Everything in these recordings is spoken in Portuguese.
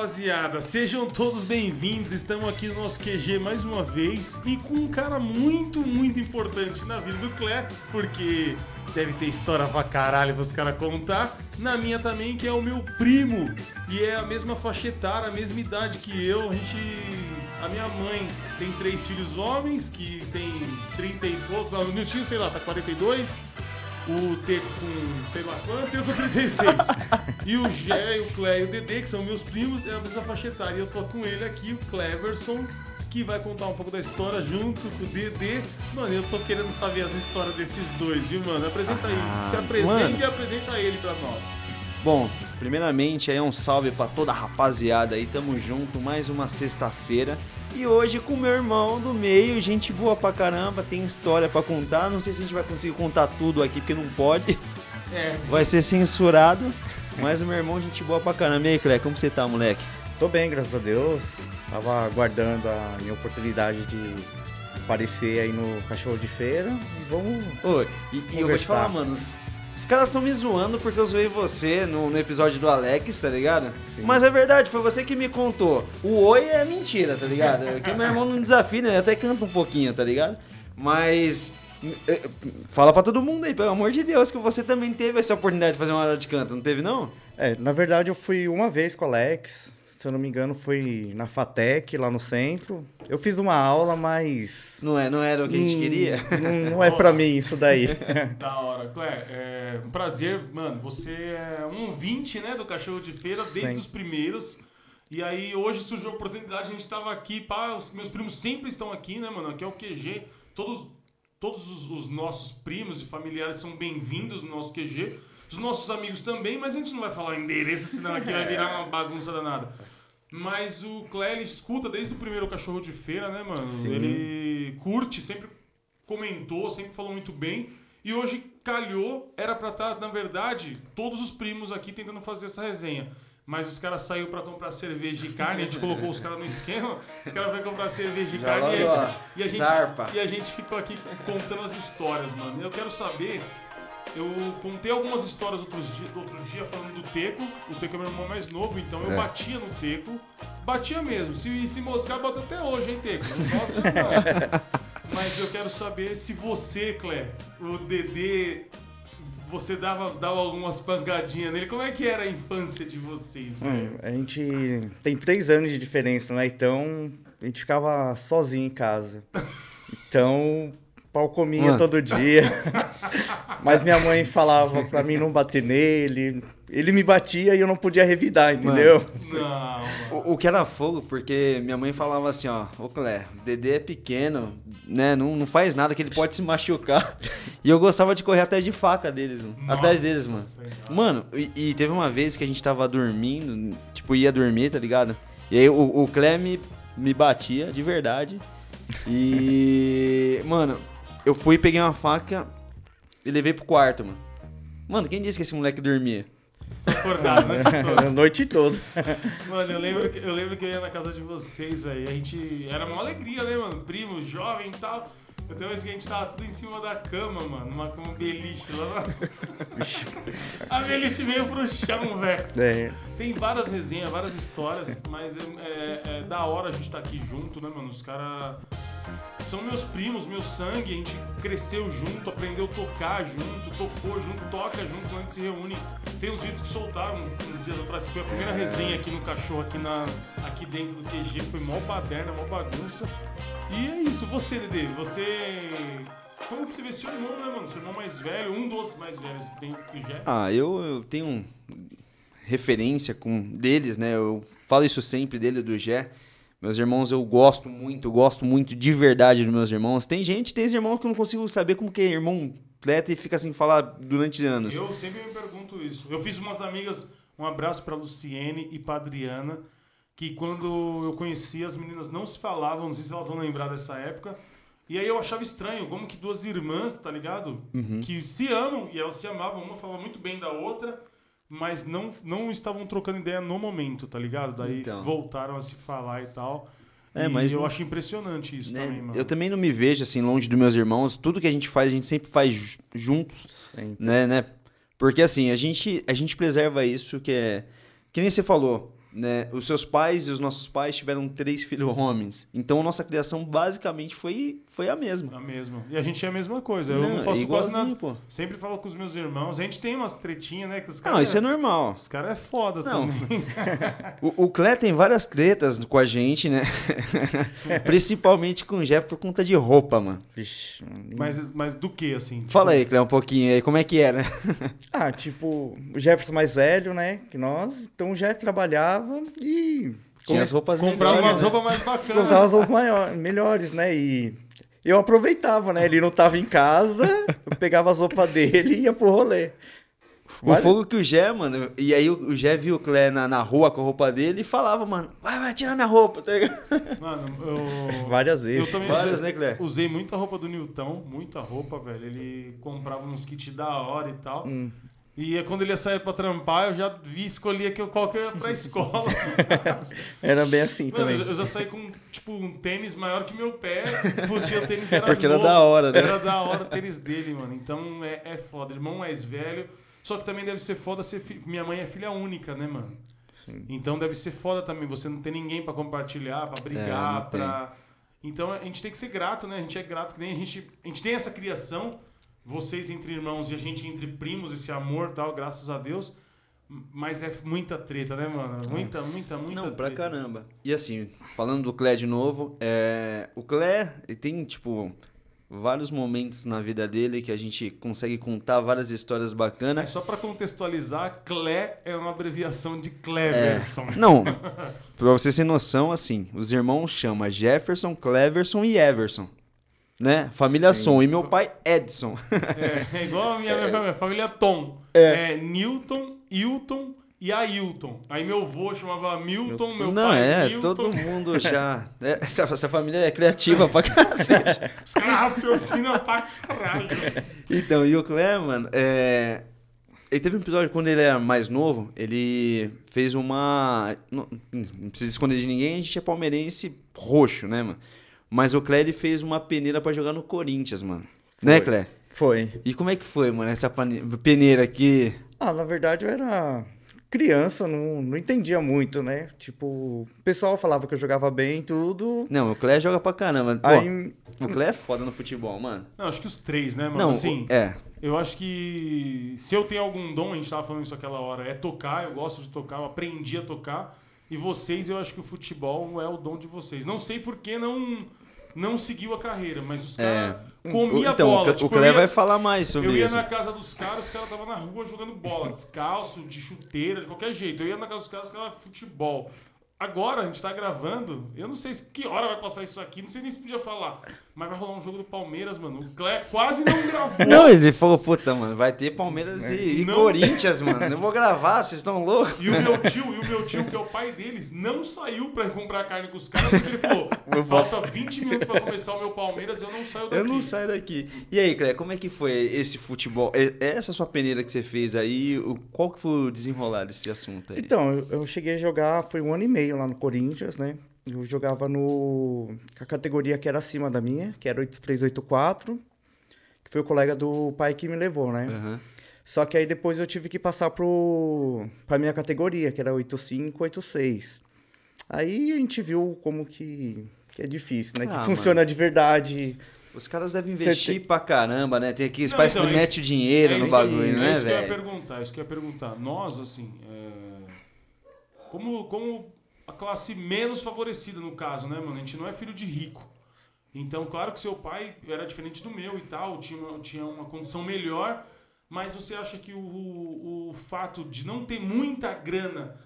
rapaziada, sejam todos bem-vindos. Estamos aqui no nosso QG mais uma vez e com um cara muito, muito importante na vida do Clé, porque deve ter história pra caralho pros caras contar. Na minha também, que é o meu primo, e é a mesma faixa etária, a mesma idade que eu. A gente. A minha mãe tem três filhos homens, que tem 30 e pouco. Não, meu tio, sei lá, tá 42 o Teco com sei lá quanto, eu com 36. e o Gé, o Clé e o Dedê, que são meus primos, é a mesma faixa etária. E eu tô com ele aqui, o Cleverson, que vai contar um pouco da história junto com o Dedê. Mano, eu tô querendo saber as histórias desses dois, viu, mano? Apresenta aí. Ah, Se apresenta mano. e apresenta ele pra nós. Bom, primeiramente aí um salve pra toda a rapaziada aí, tamo junto, mais uma sexta-feira. E hoje com meu irmão do meio, gente boa pra caramba, tem história pra contar. Não sei se a gente vai conseguir contar tudo aqui, porque não pode. É. Vai ser censurado. Mas o meu irmão, gente boa pra caramba. E aí, Clé, como você tá, moleque? Tô bem, graças a Deus. Tava aguardando a minha oportunidade de aparecer aí no cachorro de feira. E vamos. Ô, e, e eu vou te Conversar. falar, mano, os, os caras estão me zoando porque eu zoei você no, no episódio do Alex, tá ligado? Sim. Mas é verdade, foi você que me contou. O oi é mentira, tá ligado? Que meu irmão não desafia, né? Ele até canta um pouquinho, tá ligado? Mas. eh, Fala pra todo mundo aí, pelo amor de Deus, que você também teve essa oportunidade de fazer uma aula de canto, não teve não? É, na verdade eu fui uma vez com o Alex. Se eu não me engano, foi na Fatec, lá no centro. Eu fiz uma aula, mas. Não, é, não era o que a gente hum, queria? Não, não é pra mim isso daí. Da hora. Clé, é um prazer, mano. Você é um 20, né, do Cachorro de Feira, desde Sim. os primeiros. E aí hoje surgiu a oportunidade, a gente tava aqui, pá, os meus primos sempre estão aqui, né, mano? Aqui é o QG. Todos, todos os, os nossos primos e familiares são bem-vindos no nosso QG. Os nossos amigos também, mas a gente não vai falar endereço, senão aqui vai virar uma bagunça danada. Mas o Clé, ele escuta desde o primeiro Cachorro de Feira, né, mano? Sim. Ele curte, sempre comentou, sempre falou muito bem. E hoje calhou, era pra estar, na verdade, todos os primos aqui tentando fazer essa resenha. Mas os caras saíram pra comprar cerveja e carne, a gente colocou os caras no esquema, os caras vão comprar cerveja e Já carne e a, gente, e, a gente, zarpa. e a gente ficou aqui contando as histórias, mano. Eu quero saber. Eu contei algumas histórias outros dia, outro dia falando do Teco. O Teco é meu irmão mais novo, então eu É. batia no Teco. Batia mesmo. Se, se moscar, bota até hoje, hein, Teco? Não posso, não. Mas eu quero saber se você, Clé, o Dedê, você dava, dava algumas pancadinhas nele. Como é que era a infância de vocês, velho? Hum, a gente tem três anos de diferença, né? Então a gente ficava sozinho em casa. Então, pau comia Mano. todo dia. Mas minha mãe falava pra mim não bater nele. Ele me batia e eu não podia revidar, entendeu? Não, mano. O, o que era fogo, porque minha mãe falava assim, ó, ô Clé, o Dedê é pequeno, né, não, não faz nada que ele pode se machucar. E eu gostava de correr atrás de faca deles, mano. atrás Nossa deles, mano. Senhora. Mano, e, e teve uma vez que a gente tava dormindo, tipo, ia dormir, tá ligado? E aí o, o Clé me, me batia, de verdade. E, mano, eu fui, peguei uma faca e levei pro quarto, mano. Mano, quem disse que esse moleque dormia? Acordado, né? de todo. A noite toda. Mano, eu lembro, que, eu lembro que eu ia na casa de vocês, velho. A gente. Era uma alegria, né, mano? Primo, jovem e tal. Eu tenho uma vez que a gente tava tudo em cima da cama, mano. Numa cama beliche lá. A beliche veio pro chão, velho. É, Tem várias resenhas, várias histórias, mas é, é- é da hora a gente tá aqui junto, né, mano? Os caras são meus primos, meu sangue, a gente cresceu junto, aprendeu a tocar junto, tocou junto, toca junto, quando a gente se reúne. Tem uns vídeos que soltaram uns, uns dias atrás, que foi a primeira resenha aqui no cachorro, aqui, na, aqui dentro do QG, foi mó baderna, mó bagunça. E é isso, você, Dedê, você. Como que você vê seu irmão, né, mano? Seu irmão mais velho, um dos mais velhos que tem que já. Ah, eu, eu tenho referência com deles, né? Eu falo isso sempre dele, do Gé. Meus irmãos eu gosto muito, gosto muito de verdade dos meus irmãos. Tem gente, tem irmãos que eu não consigo saber como que é irmão completa e fica sem falar durante anos. Eu sempre me pergunto isso. Eu fiz umas amigas, um abraço pra Luciene e pra Adriana, que quando eu conheci as meninas não se falavam, não sei se elas vão lembrar dessa época. E aí eu achava estranho, como que duas irmãs, tá ligado? Uhum. Que se amam e elas se amavam, uma falava muito bem da outra, mas não, não estavam trocando ideia no momento, tá ligado? Daí Então. voltaram a se falar e tal. É, e mas eu acho impressionante isso Né? também, mano. Eu também não me vejo assim longe dos meus irmãos. Tudo que a gente faz, a gente sempre faz ju- juntos, Sempre. né, né? Porque assim, a gente a gente preserva isso que é que nem você falou. Né? Os seus pais e os nossos pais tiveram três filhos homens. Então, nossa criação basicamente foi, foi a mesma. A mesma. E a gente é a mesma coisa. Eu não, Não, faço quase nada. pô. Sempre falo com os meus irmãos. A gente tem umas tretinhas, né? Que os caras. Não, isso é normal. Os caras é foda Não. também. O, o Clé tem várias tretas com a gente, né? Principalmente com o Jeff por conta de roupa, mano. Vixe. Mas, mas do que, assim? Fala aí, Clé, um pouquinho aí, como é que era? Ah, tipo, o Jefferson mais velho, né? Que nós. Então o Jeff trabalhava e. Tinha as roupas Comprar melhores, umas né? roupas mais bacanas. usava as roupas maior- melhores, né? E eu aproveitava, né? Ele não tava em casa, eu pegava as roupas dele e ia pro rolê. O Vale- fogo que o Jé, mano, e aí o Jé viu o Clé na, na rua com a roupa dele e falava, mano, vai, vai, tirar minha roupa, tá ligado? Mano, eu. Várias Eu vezes. também Várias, né, Clé? usei muita roupa do Newton, muita roupa, velho. Ele comprava uns kits da hora e tal. Hum. E é quando ele ia sair pra trampar, eu já vi, escolhia que eu, qual que eu ia pra escola. Era bem assim Mano, também. eu já saí com, tipo, um tênis maior que meu pé, porque o tênis era Porque era novo. da hora, né? Era da hora o tênis dele, mano. Então é, é foda. Irmão mais velho. Só que também deve ser foda ser fi- Minha mãe é filha única, né, mano? Sim. Então deve ser foda também. Você não tem ninguém pra compartilhar, pra É, brigar, tem. pra. Então a gente tem que ser grato, né? A gente é grato, que nem a gente. A gente tem essa criação, vocês entre irmãos e a gente entre primos, esse amor e tal, graças a Deus. Mas é muita treta, né, mano? Muita, muita, muita Não, pra treta. caramba. E assim, falando do Clé de novo, é... o Clé ele tem, tipo, vários momentos na vida dele que a gente consegue contar várias histórias É, bacanas. só pra contextualizar, Clé é uma abreviação de É. Cleverson. Não, pra vocês terem noção, assim, os irmãos chamam Jefferson, Cleverson e Everson. Né? Família Sim. Som. E meu pai, Edson. É, é igual a minha, minha família, família Tom. É. É. Newton, Hilton e Ailton. Aí meu avô chamava Milton, meu Não, pai é, Milton. todo mundo já. é, essa, família é criativa pra cacete. Os caras raciocinam pra caralho. Então, e o Clé, mano, é... ele teve um episódio quando ele era mais novo, ele fez uma. Não, não precisa esconder de ninguém, a gente é palmeirense roxo, né, mano? Mas o Clé fez uma peneira pra jogar no Corinthians, mano. Né, Foi. Clé? Foi. E como é que foi, mano, essa peneira aqui? Ah, na verdade eu era criança, não, não entendia muito, né? Tipo, o pessoal falava que eu jogava bem e tudo. Não, o Clé joga pra caramba. Pô, Aí, o Clé é foda no futebol, mano. Não, acho que os três, né, mano? Não, assim, é. eu acho que se eu tenho algum dom, a gente tava falando isso aquela hora, é tocar, eu gosto de tocar, eu aprendi a tocar. E vocês, eu acho que o futebol é o dom de vocês. Não sei por que não, não seguiu a carreira, mas os caras comiam então, bola. o, tipo, o Clé vai falar mais sobre Eu ia isso. na casa dos caras, os caras estavam na rua jogando bola, descalço, de chuteira, de qualquer jeito. Eu ia na casa dos caras, os caras futebol. Agora a gente tá gravando, eu não sei se, que hora vai passar isso aqui, não sei nem se podia falar. Mas vai rolar um jogo do Palmeiras, mano. O Clé quase não gravou. Não, ele falou, puta, mano, vai ter Palmeiras e, e Não. Corinthians, mano. Eu vou gravar, vocês estão loucos? E o meu tio, e o meu tio, que é o pai deles, não saiu pra ir comprar carne com os caras, porque ele falou: falta 20 minutos pra começar o meu Palmeiras, eu não saio daqui. Eu não saio daqui. E aí, Clé, como é que foi esse futebol? E- Essa sua peneira que você fez aí, o- qual que foi o desenrolar desse assunto aí? então, eu cheguei a jogar, foi um ano e meio lá no Corinthians, né? Eu jogava no. a categoria que era acima da minha, que era 8384, que foi o colega do pai que me levou, né? Aham. Só que aí depois eu tive que passar pro pra minha categoria, que era 8586. Aí a gente viu como que, que é difícil, né? Ah, que funciona de verdade. Os caras devem investir tem- pra caramba, né? Tem aqueles Não, pais então, que é isso- dinheiro É no bagulho, é né, isso que eu ia velho? perguntar, isso que eu ia perguntar. Nós, assim, é, como, como a classe menos favorecida no caso, né, mano? A gente não é filho de rico. Então, claro que seu pai era diferente do meu e tal, tinha uma, tinha uma condição melhor, mas você acha que o, o, o fato de não ter muita grana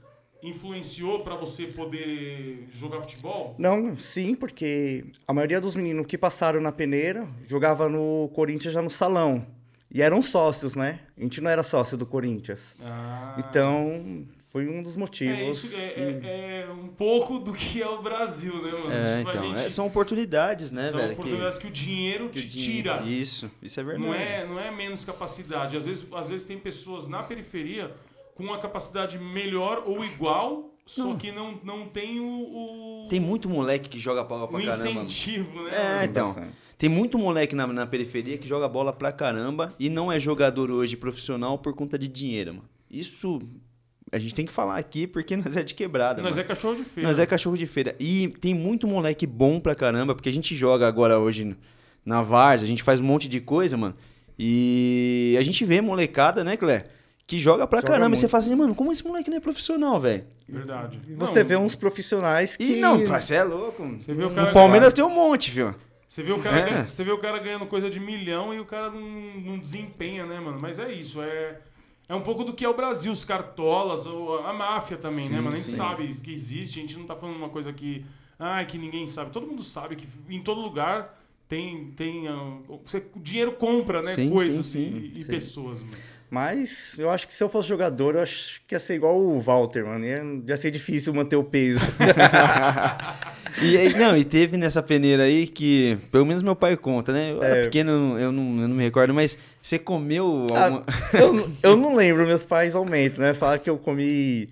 influenciou pra você poder jogar futebol? Não, sim, porque a maioria dos meninos que passaram na peneira jogava no Corinthians já no salão. E eram sócios, né? A gente não era sócio do Corinthians. Ah, Então, foi um dos motivos. é, isso é, que- é- é um pouco do que é o Brasil, né, mano? É, Tipo, então, gente- é, são oportunidades, né, são velho? oportunidades que, o dinheiro que te o dinheiro- tira. Isso, isso é verdade. Não é, não é menos capacidade. Às vezes, às vezes tem pessoas na periferia com uma capacidade melhor ou igual, só que não, não tem o, o, Tem muito moleque que joga bola o pra caramba. mano. incentivo, né? É, mano? então. Bastante. Tem muito moleque na, na periferia que joga bola pra caramba e não é jogador hoje profissional por conta de dinheiro, mano. Isso a gente tem que falar aqui porque nós é de quebrada. Nós mano. é cachorro de feira. Nós é cachorro de feira. E tem muito moleque bom pra caramba, porque a gente joga agora hoje na Vars, a gente faz um monte de coisa, mano. E a gente vê molecada, né, Clé? Que joga pra Joga caramba. E você muito. fala assim, mano, como esse moleque não é profissional, velho? Verdade. E você Não, vê uns profissionais que. E não, você é louco. Você vê o cara. No Palmeiras tem um monte, viu? Você vê, o cara, É. ganha- você vê o cara ganhando coisa de milhão e o cara não, não desempenha, né, mano? Mas é isso, é, é um pouco do que é o Brasil, os cartolas, ou a máfia também, né, mano? A gente sim. sabe que existe, a gente não tá falando uma coisa que. Ai, que ninguém sabe. Todo mundo sabe que em todo lugar tem. tem ah, você, o dinheiro compra, né? Sim, coisas sim, sim. e, e Sim. pessoas, mano. Mas eu acho que se eu fosse jogador, eu acho que ia ser igual o Walter, mano. Ia, ia ser difícil manter o peso. E, aí- não, e teve nessa peneira aí que, pelo menos meu pai conta, né? Eu era É. pequeno, eu não, eu não, eu não me recordo, mas você comeu Ah, alguma... eu, eu não lembro, meus pais aumentam, né? Falaram que eu comi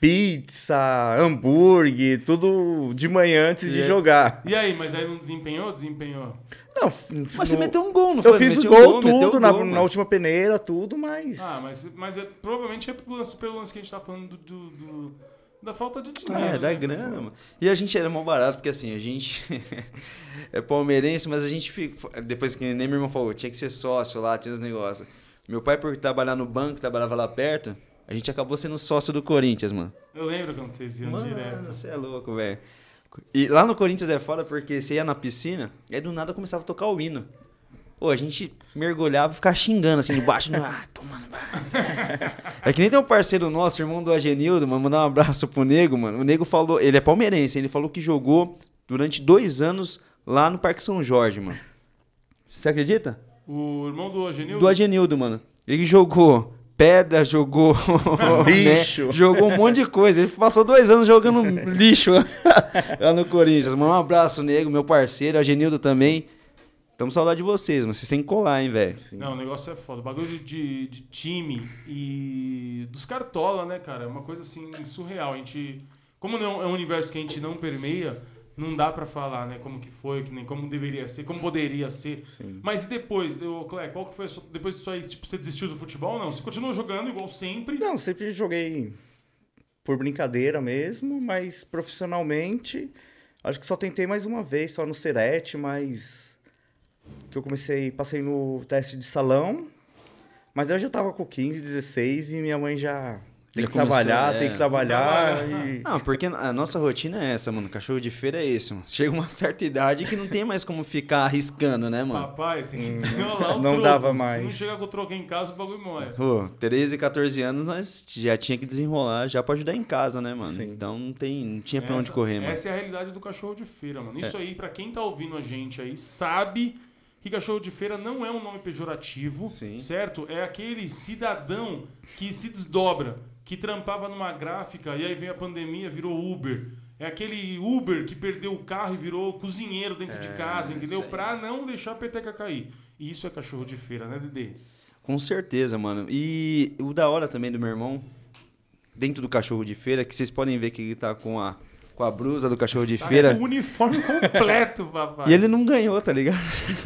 pizza, hambúrguer, tudo de manhã antes de E aí- jogar. E aí, mas aí não desempenhou? Desempenhou. Não, Mas você no- meteu um gol, não Eu foi? fiz o gol, um meteu tudo na, gol, na última peneira, tudo, mas. Ah, mas, mas é, provavelmente é pelo lance, pelo lance que a gente tá falando do, do- do- da falta de dinheiro. É, da né? grana, mano. E a gente era mó barato, porque assim, a gente é palmeirense, mas a gente fica. Depois que nem meu irmão falou, tinha que ser sócio lá, tinha os negócios. Meu pai, por trabalhar no banco, trabalhava lá perto, a gente acabou sendo sócio do Corinthians, mano. Eu lembro quando vocês iam direto. você é louco, velho. E lá no Corinthians é foda porque você ia na piscina, e aí do nada começava a tocar o hino. Pô, a gente mergulhava e ficava xingando assim debaixo. no- Ah, tomando. É que nem tem um parceiro nosso, irmão do Agenildo, mano, mandar um abraço pro Nego, mano. O Nego falou, ele é palmeirense, ele falou que jogou durante dois anos lá no Parque São Jorge, mano. Você acredita? O irmão do Agenildo? Do Agenildo, mano. Ele jogou pedra, jogou. Lixo. né? Jogou um monte de coisa. Ele passou dois anos jogando lixo lá no Corinthians. Mano, um abraço, nego, meu parceiro, Agenildo também. Tamo saudade de vocês, mas vocês têm que colar, hein, velho. Não, o negócio é foda. O bagulho de, de, de time e dos cartola, né, cara? É uma coisa assim surreal. A gente. Como não é um universo que a gente não permeia, não dá pra falar, né, como que foi, que nem como deveria ser, como poderia ser. Sim. Mas e depois, ô, Clé, qual que foi sua, depois disso aí, tipo, você desistiu do futebol ou não? Você continuou jogando igual sempre? Não, sempre joguei por brincadeira mesmo, mas profissionalmente, acho que só tentei mais uma vez, só no Serete, mas que eu comecei, passei no teste de salão, mas eu já tava com 15, 16 e minha mãe já tem Já que começou, trabalhar, é. tem que trabalhar Trabalhar. e Não, porque a nossa rotina é essa, mano. Cachorro de feira é esse, mano. Chega uma certa idade que não tem mais como ficar arriscando, né, mano? Papai, tem que desenrolar o não troco. dava Se não mais. chegar com o troco em casa, o bagulho morre. Pô, 13, 14 anos nós já tinha que desenrolar já pra ajudar em casa, né, mano? Sim. Então não tem, não tinha pra onde Essa- correr, mano. É. Essa é a realidade do cachorro de feira, mano. Isso aí, pra quem tá ouvindo a gente aí, sabe que cachorro de feira não é um nome pejorativo, Sim. certo? É aquele cidadão que se desdobra, que trampava numa gráfica e aí veio a pandemia, virou Uber. É aquele Uber que perdeu o carro e virou cozinheiro dentro de casa, entendeu? É. Pra não deixar a peteca cair. E isso é cachorro de feira, né, Dedê? Com certeza, mano. E o da hora também do meu irmão, dentro do cachorro de feira, que vocês podem ver que ele tá com a, com a brusa do cachorro de Tá feira. com o uniforme completo, papai. E ele não ganhou, tá ligado?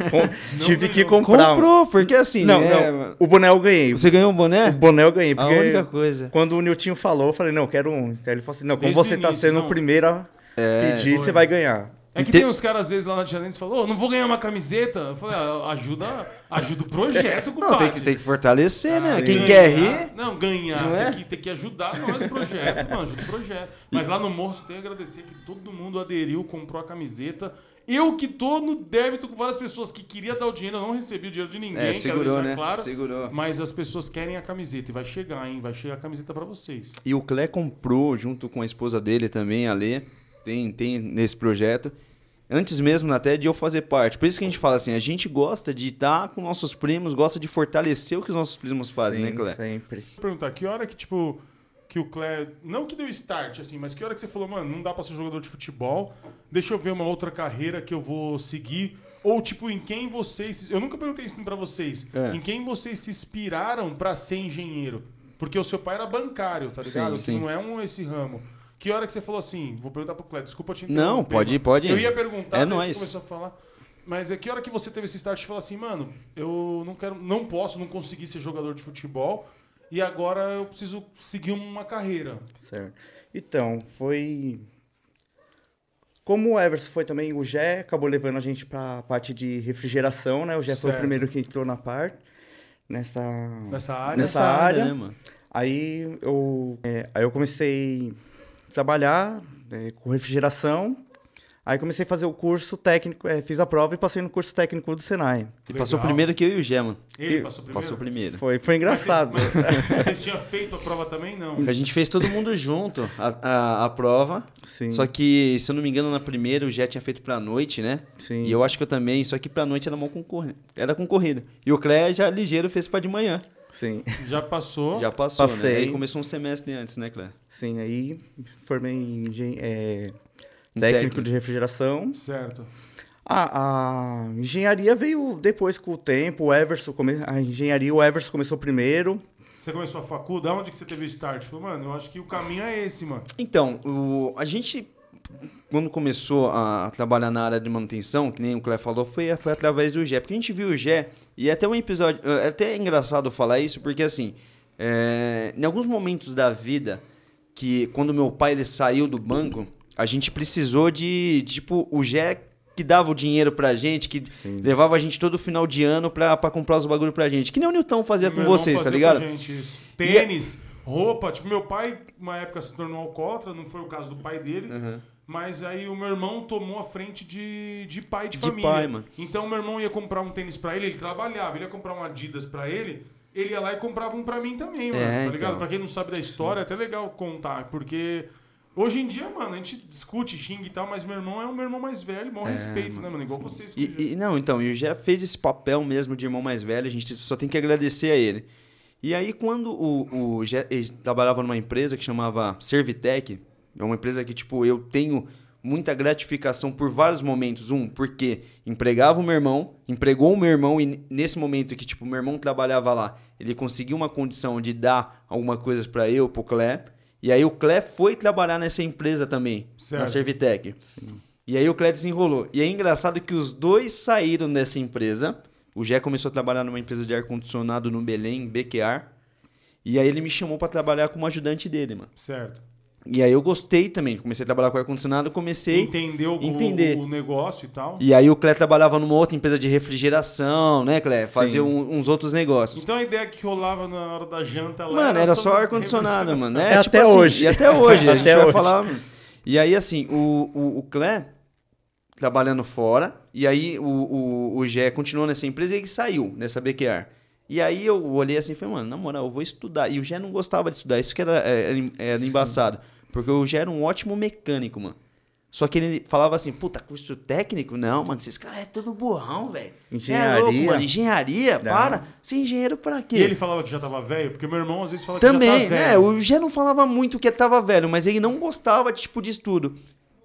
com- tive que ganhou. comprar. um. Comprou, porque assim, Não, né, não, o boné eu ganhei. Você ganhou um boné? O boné eu ganhei, A porque única coisa. quando o Niltinho falou, eu falei, não, eu quero um. Aí ele falou assim, não, como Desde o você tá início, sendo não. o primeiro a É, pedir, foi. você vai ganhar. É que tem uns caras, às vezes, lá na Tiradentes falam, ô, não vou ganhar uma camiseta. Eu falei, ah, ajuda, ajuda o projeto, Não, compadre. tem que, tem que fortalecer, né? sim. Quem Ganhar- quer rir. Não, ganhar. Não é? tem, que, tem que ajudar nós o projeto, mano. Ajuda o projeto. Mas lá no Morro, tem que agradecer que todo mundo aderiu, comprou a camiseta. Eu que tô no débito com várias pessoas que queria dar o dinheiro, eu não recebi o dinheiro de ninguém, É, segurou, né? claro. Segurou. Mas as pessoas querem a camiseta e vai chegar, hein? Vai chegar a camiseta pra vocês. E o Clé comprou junto com a esposa dele também, a Lê. Tem, tem nesse projeto. Antes mesmo até de eu fazer parte. Por isso que a gente fala assim, a gente gosta de estar com nossos primos, gosta de fortalecer o que os nossos primos fazem, né, Sim, Clé? Sempre. Vou perguntar, que hora que, tipo, que o Clé. Não que deu start, assim, mas que hora que você falou, mano, não dá pra ser jogador de futebol, deixa eu ver uma outra carreira que eu vou seguir. Ou, tipo, em quem vocês. Eu nunca perguntei isso pra vocês. É. Em quem vocês se inspiraram pra ser engenheiro? Porque o seu pai era bancário, tá ligado? sim. Que não é um esse ramo. Que hora que você falou assim? Vou perguntar pro Clé, desculpa te Não, interromper, pode ir, mano. pode ir. Eu ia perguntar, É nóis. você começou a falar. Mas é que hora que você teve esse start e falou assim, mano, eu não quero, não posso, não consegui ser jogador de futebol. e agora eu preciso seguir uma carreira. Certo. Então, foi. Como o Everson foi também, o Gé acabou levando a gente pra parte de refrigeração, né? O Gé foi o primeiro que entrou na parte, nessa, Nessa área. Nessa área. né, mano? Aí eu, é, aí eu comecei a trabalhar é, com refrigeração. Aí comecei a fazer o curso técnico, é, fiz a prova e passei no curso técnico do Senai. E passou primeiro que eu e o Gé, mano. Ele Eu- passou primeiro? Passou primeiro. Foi, foi engraçado. Mas vocês, mas vocês tinham feito a prova também? Não. A gente fez todo mundo junto a, a, a prova. Sim, Só que, se eu não me engano, na primeira o Gé tinha feito pra noite, né? sim. E eu acho que eu também, só que pra noite era mal concorrida. Era concorrida. E o Clé já ligeiro fez pra de manhã. Sim, Já passou. Já passou, Passei. né? Aí começou um semestre antes, né, Clé? sim. Aí formei em engen- é, técnico técnico. de refrigeração. Certo. A, a engenharia veio depois com o tempo. O Everson, come... a engenharia, o Everson começou primeiro. Você começou a faculdade, onde que você teve o start? Falou, mano, eu acho que o caminho é esse, mano. Então, o, a gente, quando começou a trabalhar na área de manutenção, que nem o Clé falou, foi, foi através do Gé. Porque a gente viu o Gé, e é até um episódio, é até engraçado falar isso, porque assim, é, em alguns momentos da vida, que quando meu pai ele saiu do banco, a gente precisou de, tipo, o Gé que dava o dinheiro pra gente, que Sim. levava a gente todo final de ano pra, pra comprar os bagulho pra gente. Que nem o Newton fazia Meu com vocês, tá fazia ligado? com a gente isso. Tênis, roupa. Tipo, meu pai, uma época, se tornou alcoólatra, não foi o caso do pai dele. Uhum. Mas aí o meu irmão tomou a frente de, de pai de, De família. pai, mano. Então meu irmão ia comprar um tênis pra ele, ele trabalhava, ele ia comprar um Adidas pra ele, ele ia lá e comprava um pra mim também, mano. É, tá ligado? então. Pra quem não sabe da história, é até legal contar, porque hoje em dia, mano, a gente discute, xinga e tal, mas meu irmão é o meu irmão mais velho, bom respeito, né, mano? Igual vocês. É, E, e- não, então, e o Jé fez esse papel mesmo de irmão mais velho, a gente só tem que agradecer a ele. E aí, quando o, o ele trabalhava numa empresa que chamava Servitec, é uma empresa que, tipo, eu tenho muita gratificação por vários momentos. Um, porque empregava o meu irmão, empregou o meu irmão, e nesse momento que, tipo, o meu irmão trabalhava lá, ele conseguiu uma condição de dar alguma coisa pra eu, pro Clé. E aí o Clé foi trabalhar nessa empresa também, na Certo. Servitec. E aí o Clé desenrolou. E é engraçado que os dois saíram dessa empresa. O Jé começou a trabalhar numa empresa de ar-condicionado no Belém, BQR. E aí ele me chamou pra trabalhar como ajudante dele, mano. Certo. E aí eu gostei também. Comecei a trabalhar com ar-condicionado, comecei. Entendeu o- entender. O, negócio e tal. E aí o Clé trabalhava numa outra empresa de refrigeração, né, Clé? Fazia um- uns outros negócios. Então a ideia que rolava na hora da janta lá Mano, era só sobre ar-condicionado, mano. refrigeração. É, É tipo até assim, hoje. E até hoje. A gente Até vai hoje. falar. E aí, assim, o, o, o Clé trabalhando fora. E aí o, o, o Gé continuou nessa empresa e ele saiu nessa BQR. E aí eu olhei assim e falei, mano, na moral, eu vou estudar. E o Gé não gostava de estudar. Isso que era, era, era embaçado. Porque o Gé era um ótimo mecânico, mano. Só que ele falava assim, puta, curso técnico? Não, mano, esses caras é tudo burrão, velho. Cê É louco, Engenharia. mano. Engenharia? Não. Para. Ser engenheiro pra quê? E ele falava que já tava velho? Porque meu irmão às vezes fala que Também, já tá né? velho. O Gé não falava muito que ele tava velho, mas ele não gostava de tipo de estudo.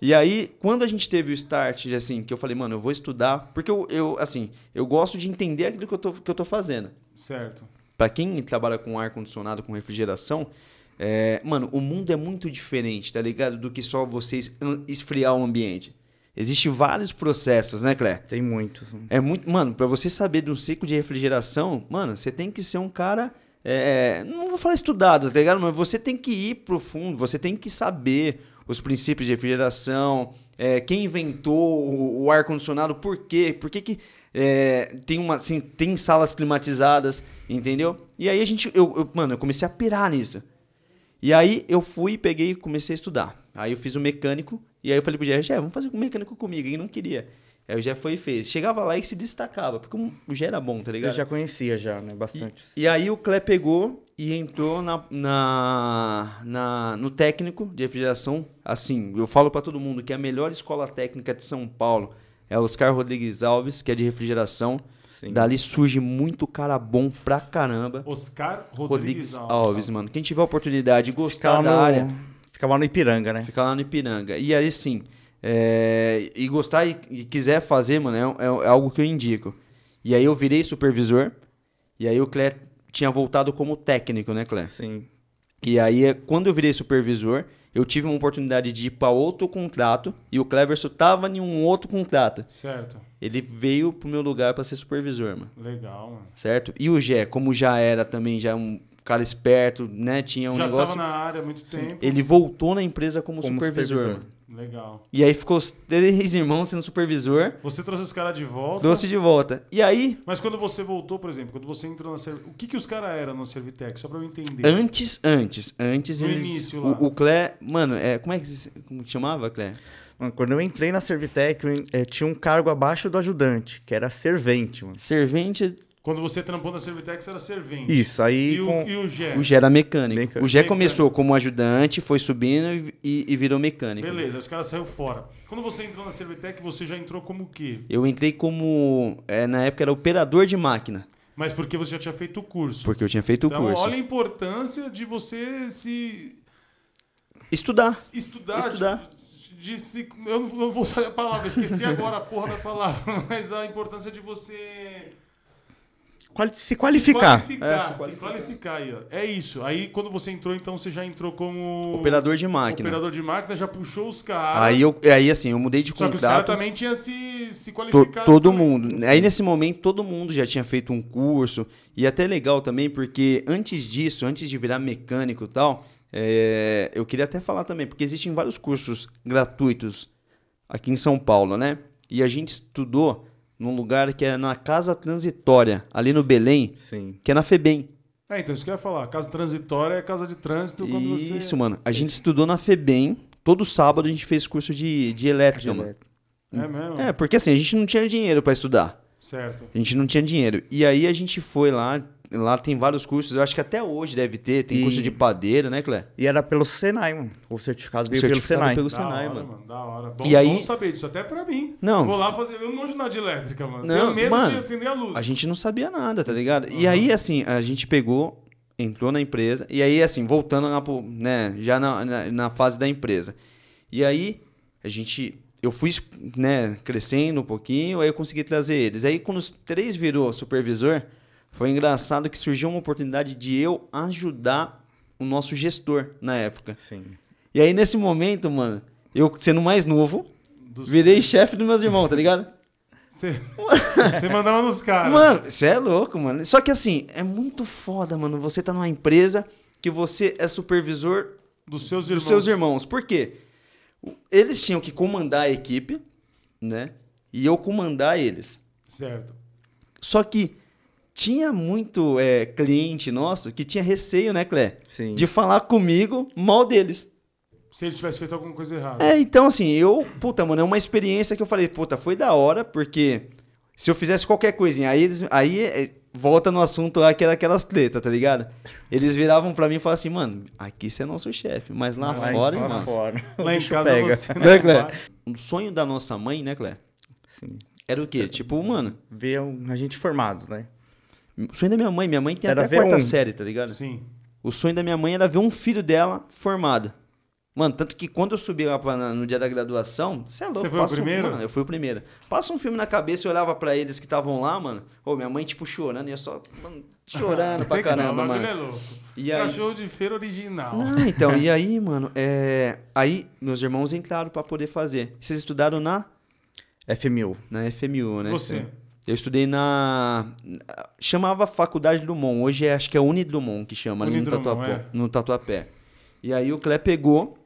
E aí, quando a gente teve o start, assim, que eu falei, mano, eu vou estudar, porque eu, eu assim, eu gosto de entender aquilo que eu tô, que eu tô fazendo. Certo. Pra quem trabalha com ar-condicionado, com refrigeração, é, mano, o mundo é muito diferente, tá ligado? Do que só vocês esfriar o ambiente. Existem vários processos, né, Clé? Tem muitos. É muito. Mano, pra você saber de um ciclo de refrigeração, mano, você tem que ser um cara. é, não vou falar estudado, tá ligado? Mas você tem que ir pro fundo, você tem que saber os princípios de refrigeração, é, quem inventou o, o ar-condicionado, por quê? Por que, que é, tem, uma, assim, tem salas climatizadas, entendeu? E aí a gente. Eu, eu- mano, eu comecei a pirar nisso. E aí eu fui, peguei e comecei a estudar. Aí eu fiz o mecânico, e aí eu falei pro Jé, Jé, vamos fazer o mecânico comigo. Ele não queria. Aí o Jé foi e fez. Chegava lá e se destacava, porque o Jé era bom, tá Eu ligado? já conhecia já, né? Bastante. E aí o Clé pegou e entrou na, na, na- no técnico de refrigeração. Assim, eu falo pra todo mundo que a melhor escola técnica de São Paulo é o Oscar Rodrigues Alves, que é de refrigeração. Sim. Dali surge muito cara bom pra caramba. Oscar Rodrigues, Rodrigues Alves. Alves, mano. Quem tiver a oportunidade de gostar Ficava da área, no, ficava no Ipiranga, né? fica lá no Ipiranga. E aí sim, é, e gostar e, e quiser fazer, mano, é, é- é algo que eu indico. E aí eu virei supervisor, e aí o Clé tinha voltado como técnico, né, Clé? Sim. E aí, é, quando eu virei supervisor, eu tive uma oportunidade de ir para outro contrato, e o Cleverson tava em um outro contrato. Certo. Ele veio pro meu lugar para ser supervisor, mano Legal, mano. certo? E o Gé, como já era também já um cara esperto, né? Tinha um Já negócio. tava na área há muito tempo. Ele voltou na empresa como, Como supervisor. supervisor. Legal. E aí ficou os três irmãos sendo supervisor, Você trouxe os caras de volta. trouxe de volta. E aí, Mas quando você voltou, por exemplo, quando você entrou na Serv... O que, que os caras eram no Servitec? Só pra eu entender. antes, antes, antes No eles. início lá. o, o Clé. Mano, é, como é que, se- como que chamava, Clé? Mano, Quando eu entrei na Servitec, eu eh, tinha um cargo abaixo do ajudante, que era servente, mano. Servente. Quando você trampou na Servitec, você era servente. Isso, aí E, com... o, e o Gé? O Gé era mecânico. Mecânico. O Gé Mecânico. começou como ajudante, foi subindo e, e virou mecânico. Beleza, os caras saíram fora. Quando você entrou na Servitec, você já entrou como o quê? Eu entrei como. é, na época era operador de máquina. Mas porque você já tinha feito o curso. Porque eu tinha feito então, o curso. olha a importância de você se Estudar. estudar. Estudar. De, de se, eu não não vou saber a palavra, esqueci agora a porra da palavra. Mas a importância de você quali- se qualificar. Se qualificar, É, se se qualificar. qualificar aí, ó. É isso. Aí quando você entrou, então você já entrou como. Operador de máquina. Operador de máquina, já puxou os caras. Aí, eu, aí assim, eu mudei de Só que os caras também tinham se, se qualificado. todo também. mundo. Aí nesse momento todo mundo já tinha feito um curso. E até legal também, porque antes disso, antes de virar mecânico e tal, é, eu queria até falar também, porque existem vários cursos gratuitos aqui em São Paulo, né? E a gente estudou num lugar que é na Casa Transitória, ali no Belém, Sim. que é na FEBEM. É, então isso que eu ia falar. Casa transitória é casa de trânsito quando você. Isso, mano. A gente estudou na FEBEM. Todo sábado a gente fez curso de, de elétrica, mano. É mesmo? É, porque assim, a gente não tinha dinheiro pra estudar. Certo. A gente não tinha dinheiro. E aí a gente foi lá, lá tem vários cursos, eu acho que até hoje deve ter, tem E- curso de padeiro, né, Clé? E era pelo Senai, mano. O certificado veio certificado pelo Senai. pelo Da Senai, hora, mano. Da hora. Bom, E aí- bom saber disso, até pra mim. Não. Vou lá fazer. Eu não manjo nada de elétrica, mano. Não, Tenho medo mano, de acender a luz. A gente não sabia nada, tá ligado? E aí, assim, a gente pegou, entrou na empresa, e aí, assim, voltando lá pro, né, já na, na, na fase da empresa. E aí, a gente, eu fui, né, crescendo um pouquinho, aí eu consegui trazer eles. Aí, quando os três virou supervisor, foi engraçado que surgiu uma oportunidade de eu ajudar o nosso gestor na época. Sim. E aí, nesse momento, mano, eu sendo mais novo, Dos- virei chefe dos meus irmãos, tá ligado? Você você mandava nos caras. Mano, você é louco, mano. Só que assim, é muito foda, mano. Você tá numa empresa que você é supervisor dos seus dos irmãos. seus irmãos. Por quê? Eles tinham que comandar a equipe, né? E eu comandar eles. Certo. Só que tinha muito é, cliente nosso que tinha receio, né, Clé? Sim. De falar comigo mal deles. Se ele tivesse feito alguma coisa errada. É, então assim, eu, puta, mano, é uma experiência que eu falei, puta, foi da hora, porque se eu fizesse qualquer coisinha, aí eles, aí é, volta no assunto lá que era aquelas tretas, tá ligado? Eles viravam pra mim e falavam assim, mano, aqui você é nosso chefe, mas lá Lá fora, lá irmão. fora. O Lá em casa pega. você Né, Clé? O sonho da nossa mãe, né, Clé? Sim. Era o quê? Tipo, mano, Ver a gente formados, né? O sonho da minha mãe, minha mãe tem Era até ver quarta um- série, tá ligado? Sim. O sonho da minha mãe era ver um filho dela formado. Mano, tanto que quando eu subi lá pra- no dia da graduação, você é louco. Você foi o passa um- primeiro? mano, eu fui o primeiro. Passa um filme na cabeça e olhava pra eles que estavam lá, mano. Ô, minha mãe, tipo, chorando, e eu só mano, chorando pra não, caramba, o bagulho mano. é louco. E aí- Cachorro de feira original. Não, então, e aí, mano, é... Aí, meus irmãos entraram pra poder fazer. Vocês estudaram na, FMU. na FMU, né? Você. Eu estudei na... Chamava Faculdade Drummond. Hoje é, acho que é Unidrumont que chama, ali no Unidrumont, Tatuapé. é. No Tatuapé. E aí o Clé pegou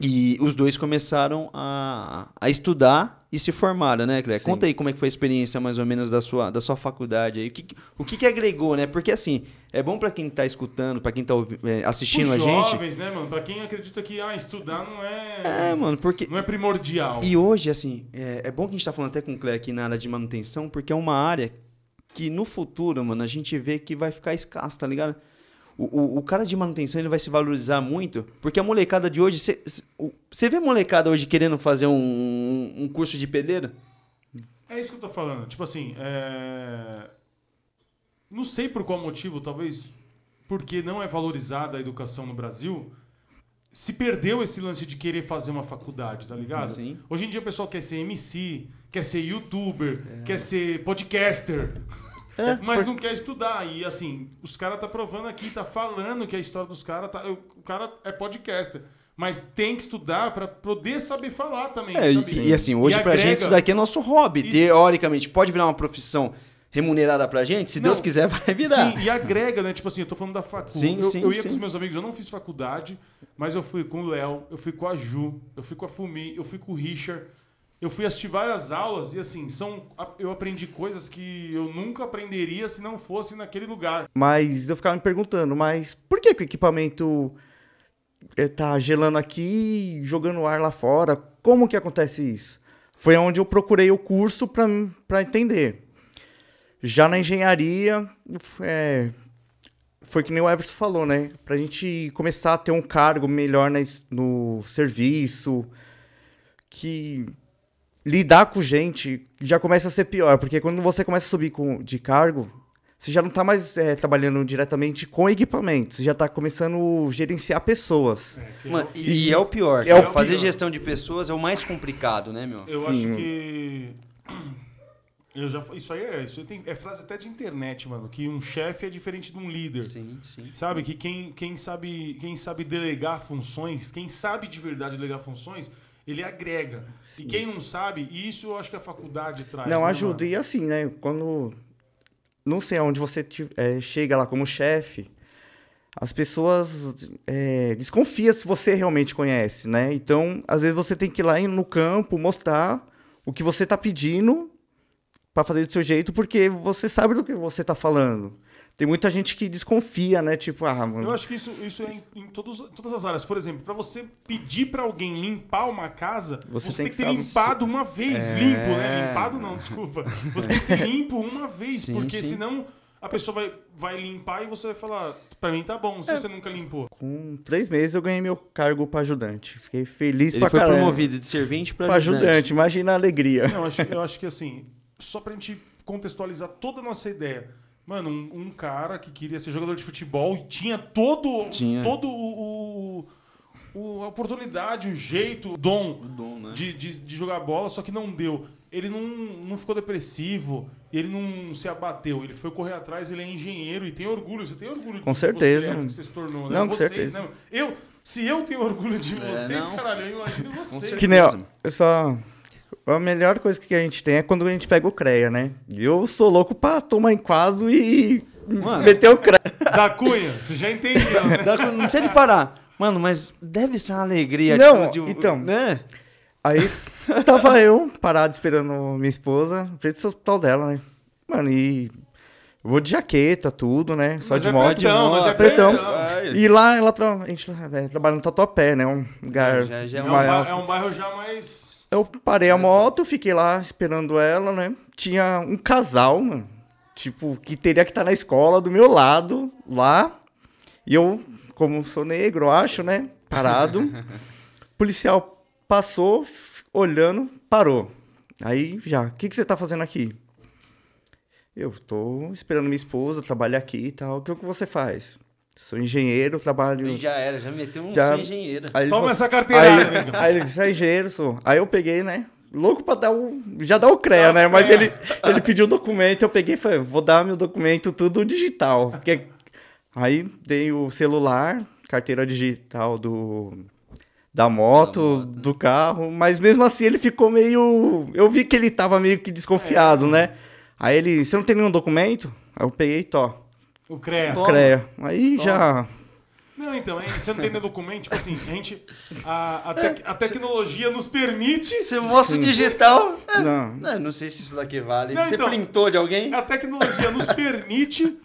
e os dois começaram a, a estudar e se formaram, né, Clé? Sim. Conta aí como é que foi a experiência mais ou menos da sua, da sua faculdade aí. O que, o que, que agregou, né? Porque assim, é bom pra quem tá escutando, pra quem tá é, assistindo Os a gente. jovens, né, mano? Pra quem acredita que ah, estudar não é. É, mano, porque Não é primordial. E hoje, assim, é, é bom que a gente tá falando até com o Clé aqui na área de manutenção, porque é uma área que no futuro, mano, a gente vê que vai ficar escasso, tá ligado? O, o, cara de manutenção ele vai se valorizar muito, porque a molecada de hoje. Você vê molecada hoje querendo fazer um, um curso de pedreiro? É isso que eu tô falando. Tipo assim, é... não sei por qual motivo, talvez porque não é valorizada a educação no Brasil, se perdeu esse lance de querer fazer uma faculdade, tá ligado? Sim. Hoje em dia o pessoal quer ser MC, quer ser youtuber, quer ser podcaster. É, Mas não quer estudar. E assim, os caras tá provando aqui, tá falando que a história dos caras. Tá... O cara é podcaster. Mas tem que estudar pra poder saber falar também. É, e, e assim, hoje E pra agrega- gente isso daqui é nosso hobby. Isso. Teoricamente, pode virar uma profissão remunerada pra gente, se Não, Deus quiser, vai virar. Sim, e agrega, né? Tipo assim, eu tô falando da faculdade. Sim, eu, sim, eu ia sim. com os meus amigos, eu não fiz faculdade, mas eu fui com o Léo, eu fui com a Ju, eu fui com a Fumi, eu fui com o Richard. Eu fui assistir várias aulas e assim, são, eu aprendi coisas que eu nunca aprenderia se não fosse naquele lugar. Mas eu ficava me perguntando, mas por que, que o equipamento eh, tá gelando aqui jogando ar lá fora? Como que acontece isso? Foi onde eu procurei o curso para entender. Já na engenharia, é, foi que nem o Everson falou, né? Pra gente começar a ter um cargo melhor no serviço, que lidar com gente já começa a ser pior, porque quando você começa a subir com, de cargo, você já não tá mais é, trabalhando diretamente com equipamento, você já tá começando a gerenciar pessoas. Mano, e, e é o pior. É o Fazer pior. gestão de pessoas é o mais complicado, né, meu? Eu Sim. acho que. Eu já, isso aí é, isso aí tem, é frase até de internet, mano. Que um chefe é diferente de um líder. Sim, sim. Sabe que quem, quem sabe quem sabe delegar funções, quem sabe de verdade delegar funções, ele agrega. E quem não sabe, isso eu acho que a faculdade traz. Não né, ajuda. mano? E assim, né? Quando. Não sei aonde você ti- é, chega lá como chefe, as pessoas é, desconfiam se você realmente conhece, né? Então, às vezes você tem que ir lá no campo mostrar o que você tá pedindo para fazer do seu jeito, porque você sabe do que você tá falando. Tem muita gente que desconfia, né? Tipo, ah, mano. Eu acho que isso, isso é em, em todos, todas as áreas. Por exemplo, pra você pedir pra alguém limpar uma casa, você, Você tem que que ter limpado uma vez. É. Limpo, né? Limpado não, desculpa. Você tem que ter limpo uma vez, Sim, porque sim. senão a pessoa vai, vai limpar e você vai falar, pra mim tá bom, se É. você nunca limpou. Com três meses eu ganhei meu cargo para ajudante. Fiquei feliz Ele pra foi caramba. promovido de servente pra Pra ajudante. ajudante, imagina a alegria. Não, eu acho, eu acho que assim, só pra gente contextualizar toda a nossa ideia. Mano, um, um cara que queria ser jogador de futebol e tinha todo, Tinha. todo o, o- o- a oportunidade, o jeito, o dom, O dom, né? de, de, de jogar bola, só que não deu. Ele não, não ficou depressivo, ele não se abateu, ele foi correr atrás, ele é engenheiro e tem orgulho. Você tem orgulho Com de certeza. você, é, que você se tornou, né? Não, com vocês, certeza. né? Eu, se eu tenho orgulho de vocês, É, caralho, eu imagino vocês. certeza. Que nem, ó, eu só. A melhor coisa que a gente tem é quando a gente pega o CREA, né? Eu sou louco pra tomar enquadro e Mano. meter o CREA. Da Cunha, você já entendeu, né? Dá- Não precisa de parar. Mano, mas deve ser uma alegria. Não, tipo, de- então. Né? Aí tava eu parado esperando minha esposa, frente ao hospital dela, né? Mano, e. eu Vou de jaqueta, tudo, né? Só Mas de é moto. pretão, mas é pretão. E lá ela tra... a gente é, trabalha no Tatuapé, né? Um lugar. Já- já é É um, uma- maior. ba- é um bairro já mais. Eu parei a moto, fiquei lá esperando ela, né? Tinha um casal, mano. Tipo, que teria que estar na escola do meu lado, lá. E eu, como sou negro, acho, né? Parado. O policial passou, olhando, parou. Aí já, o que, que você tá fazendo aqui? Eu tô esperando minha esposa, trabalho aqui e tal. O que, que você faz? Sou engenheiro, trabalho. E já era, já meteu um Já- sou engenheira. Aí ele Toma falou essa assim- carteirada, aí, negão. aí ele disse, é engenheiro, sou. Aí eu peguei, né? Louco pra dar o. Já dar o CREA, né? Mas ele, ele pediu o documento, eu peguei e falei, vou dar meu documento tudo digital. Porque... Aí dei o celular, carteira digital do. Da moto, do carro, mas mesmo assim ele ficou meio. Eu vi que ele tava meio que desconfiado, né? Aí ele, você não tem nenhum documento? Aí eu peguei e tó, O CREA. Toma. CREA. Aí já. Não, então, é, você não tem nenhum documento, tipo assim, a gente. A, a, tec- a tecnologia nos permite. Você mostra o digital. É, Não. não, não sei se isso daqui vale. Não, Você então- printou de alguém? A tecnologia nos permite,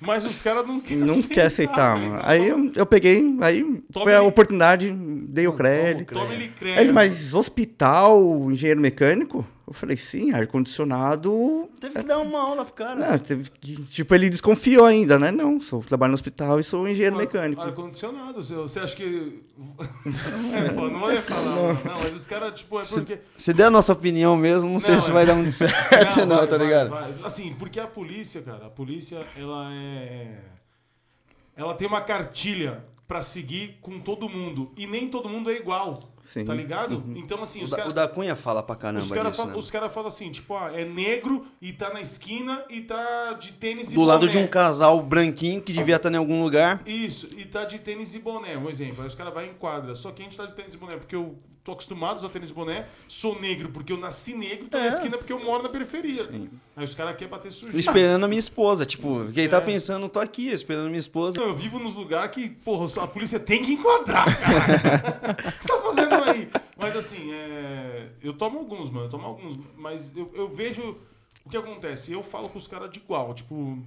mas os caras não querem Não quer aceitar, né? mano. Aí eu, eu peguei, aí foi a ele. oportunidade, dei o crédito. Toma ele Aí CREA. ele, mas hospital, engenheiro mecânico? Eu falei, sim, ar-condicionado. Teve que dar uma aula pro cara. Não, teve que- tipo, ele desconfiou ainda, né? Não, sou trabalho no hospital e sou engenheiro mecânico. Ar-condicionado, você, você acha que. É, pô, não ia falar, não, não, mas os caras, tipo, é porque. Se der a nossa opinião mesmo, não, sei Não, se é. vai dar muito certo, não, vai, tá vai, ligado? vai. Assim, porque a polícia, cara, a polícia, ela é. Ela tem uma cartilha pra seguir com todo mundo. E nem todo mundo é igual. Sim. Tá ligado? Então, assim, os caras. o da Cunha fala pra caramba Os caras falam, né? cara falam assim, tipo, ah, é negro e tá na esquina e tá de tênis e Do lado boné. de um casal branquinho que devia estar em algum lugar. Isso, e tá de tênis e boné, um exemplo. Aí os caras vão em quadra. Só que a gente tá de tênis e boné porque eu tô acostumado a usar tênis e boné. Sou negro porque eu nasci negro, tô na É. esquina porque eu moro na periferia. Aí os caras querem bater sujeira. Esperando a minha esposa, tipo, quem tá É. pensando, tô aqui, esperando a minha esposa. Eu vivo nos lugares que, porra, a polícia tem que enquadrar, cara. o que você tá fazendo aí? Mas assim, é... eu tomo alguns, mano, eu tomo alguns. Mas eu, eu vejo o que acontece. Eu falo com os caras de igual. Tipo,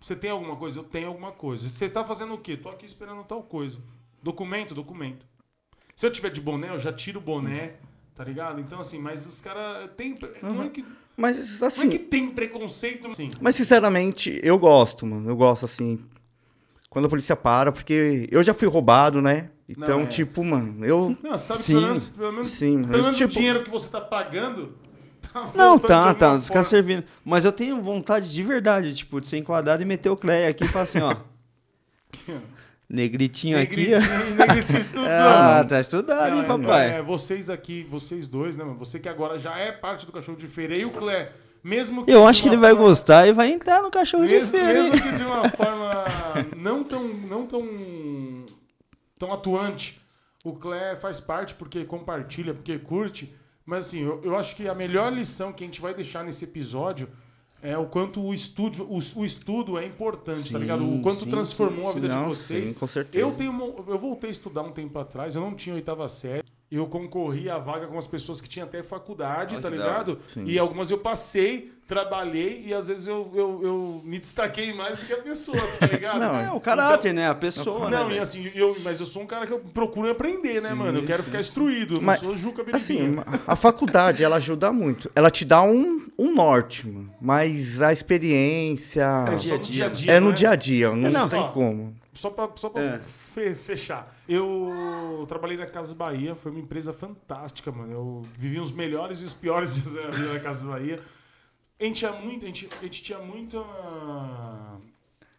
você tem alguma coisa? Eu tenho alguma coisa. Você tá fazendo o quê? Tô aqui esperando tal coisa. Documento, documento. Se eu tiver de boné, eu já tiro o boné, tá ligado? Então, assim, mas os caras tem. Não é que. Mas Não é assim, que tem preconceito, assim. mas sinceramente, eu gosto, mano. Eu gosto assim. Quando a polícia para, porque eu já fui roubado, né? Então, Não, é. tipo, mano, eu. Não, sabe, Sim. pelo menos, pelo menos, Sim, pelo menos tipo- o dinheiro que você tá pagando. Tá Não, de tá, tá, os caras servindo. Mas eu tenho vontade de verdade, tipo, de ser enquadrado e meter o Cleia aqui e falar assim, ó. Negritinho aqui, ó. Negritinho, negritinho estudando. Ah, tá estudado, Não, hein, é- papai? É, vocês aqui, vocês dois, né, mano? Você que agora já é parte do cachorro de feira e o Clé, mesmo que. Eu de acho que ele vai forma- gostar e vai entrar no cachorro de Mesmo, feira. hein? mesmo que de uma forma não tão, não tão, tão atuante, o Clé faz parte porque compartilha, porque curte. Mas assim, eu, eu acho que a melhor lição que a gente vai deixar nesse episódio é o quanto o estudo, o, o estudo é importante, tá Sim, ligado? O quanto sim, transformou sim, a vida de vocês. sim, com certeza. Eu tenho eu voltei a estudar um tempo atrás, eu não tinha oitava série. Eu concorri à vaga com as pessoas que tinham até faculdade, Olha tá ligado? Sim. E algumas eu passei, trabalhei e às vezes eu, eu, eu me destaquei mais do que a pessoa, tá ligado? Não, É o caráter, né? A pessoa, né? Não, e velho? assim, eu, mas eu sou um cara que eu procuro aprender, né, Sim, mano? Eu quero sim. ficar instruído, eu Mas, não sou Juca Assim, Biribinha. a faculdade, ela ajuda muito. Ela te dá um, um norte, mano. Mas a experiência é dia só a no dia, dia a né? dia. é no né? dia a dia, não, não. tem Ó, como. Só pra, só pra É. fe- fechar. Eu trabalhei na Casa Bahia, foi uma empresa fantástica, mano. Eu vivi os melhores e os piores dias da vida na Casa Bahia. A gente tinha muito. A gente, a gente tinha muita.